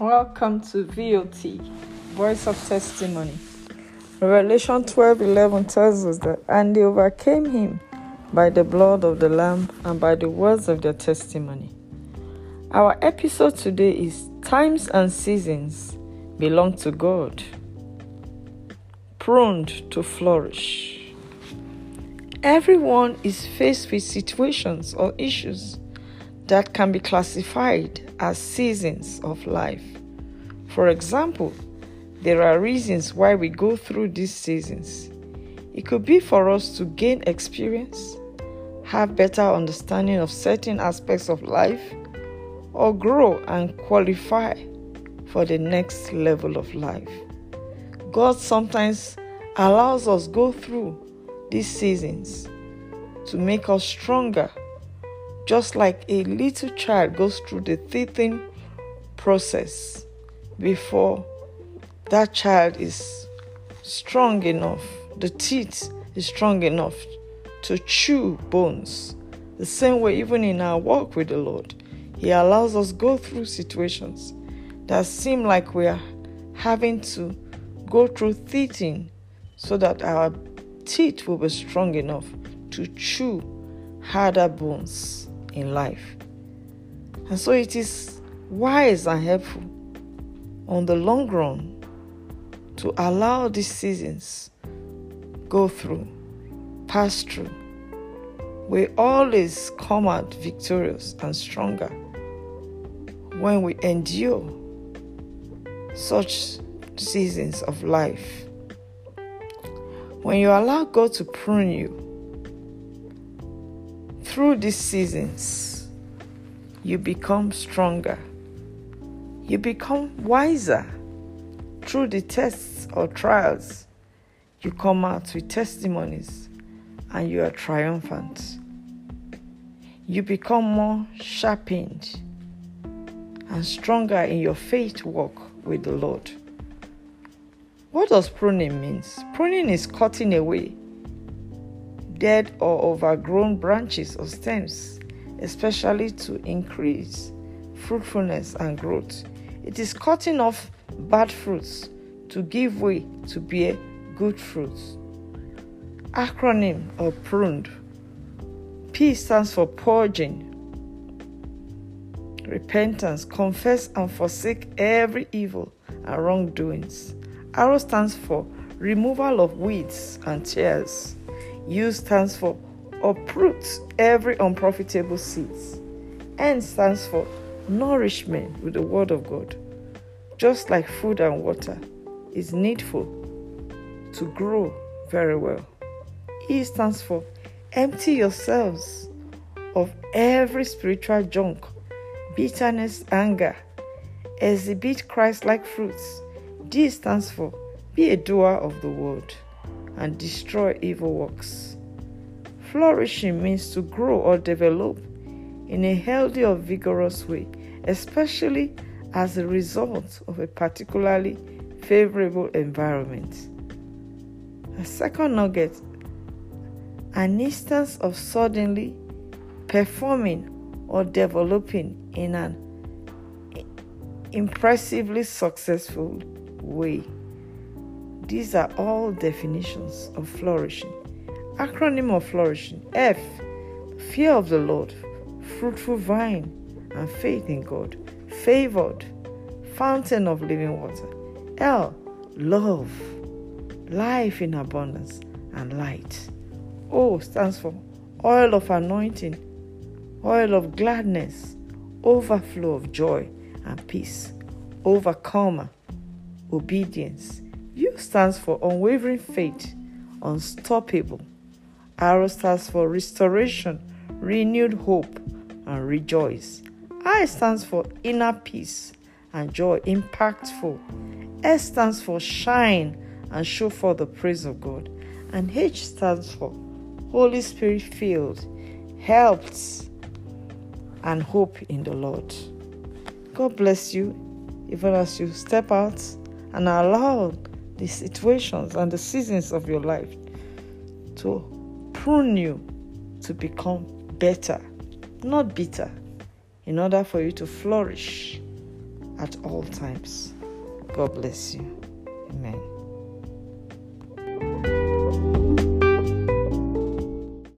Welcome to VOT, Voice of Testimony. Revelation 12 11 tells us that, and they overcame him by the blood of the Lamb and by the words of their testimony. Our episode today is Times and Seasons Belong to God, Pruned to flourish. Everyone is faced with situations or issues that can be classified as seasons of life. For example, there are reasons why we go through these seasons. It could be for us to gain experience, have better understanding of certain aspects of life, or grow and qualify for the next level of life. God sometimes allows us go through these seasons to make us stronger just like a little child goes through the teething process before that child is strong enough, the teeth is strong enough to chew bones. The same way, even in our walk with the Lord, He allows us go through situations that seem like we are having to go through teething so that our teeth will be strong enough to chew harder bones in life. And so it is wise and helpful on the long run to allow these seasons go through, pass through. We always come out victorious and stronger when we endure such seasons of life. When you allow God to prune you, through these seasons, you become stronger. You become wiser. Through the tests or trials, you come out with testimonies and you are triumphant. You become more sharpened and stronger in your faith walk with the Lord. What does pruning means? Pruning is cutting away dead or overgrown branches or stems, especially to increase fruitfulness and growth. It is cutting off bad fruits to give way to bear good fruits. Acronym or pruned. P stands for purging, repentance, confess and forsake every evil and wrongdoings. R stands for removal of weeds and tares. U stands for uproot every unprofitable seeds. N stands for nourishment with the Word of God. Just like food and water is needful to grow very well. E stands for empty yourselves of every spiritual junk, bitterness, anger. Exhibit Christ like fruits. D stands for be a doer of the word and destroy evil works. Flourishing means to grow or develop in a healthy or vigorous way, especially as a result of a particularly favorable environment. A second nugget an instance of suddenly performing or developing in an impressively successful way. These are all definitions of flourishing. Acronym of flourishing F. Fear of the Lord, fruitful vine, and faith in God. Favored, fountain of living water. L. Love, life in abundance, and light. O stands for oil of anointing, oil of gladness, overflow of joy and peace, overcomer, obedience U stands for unwavering faith, unstoppable. R stands for restoration, renewed hope, and rejoice. I stands for inner peace and joy, impactful. S stands for shine and show for the praise of God. And H stands for Holy Spirit filled, helped, and hope in the Lord. God bless you even as you step out and allow the situations and the seasons of your life to prune you to become better, not bitter, in order for you to flourish at all times. God bless you. Amen.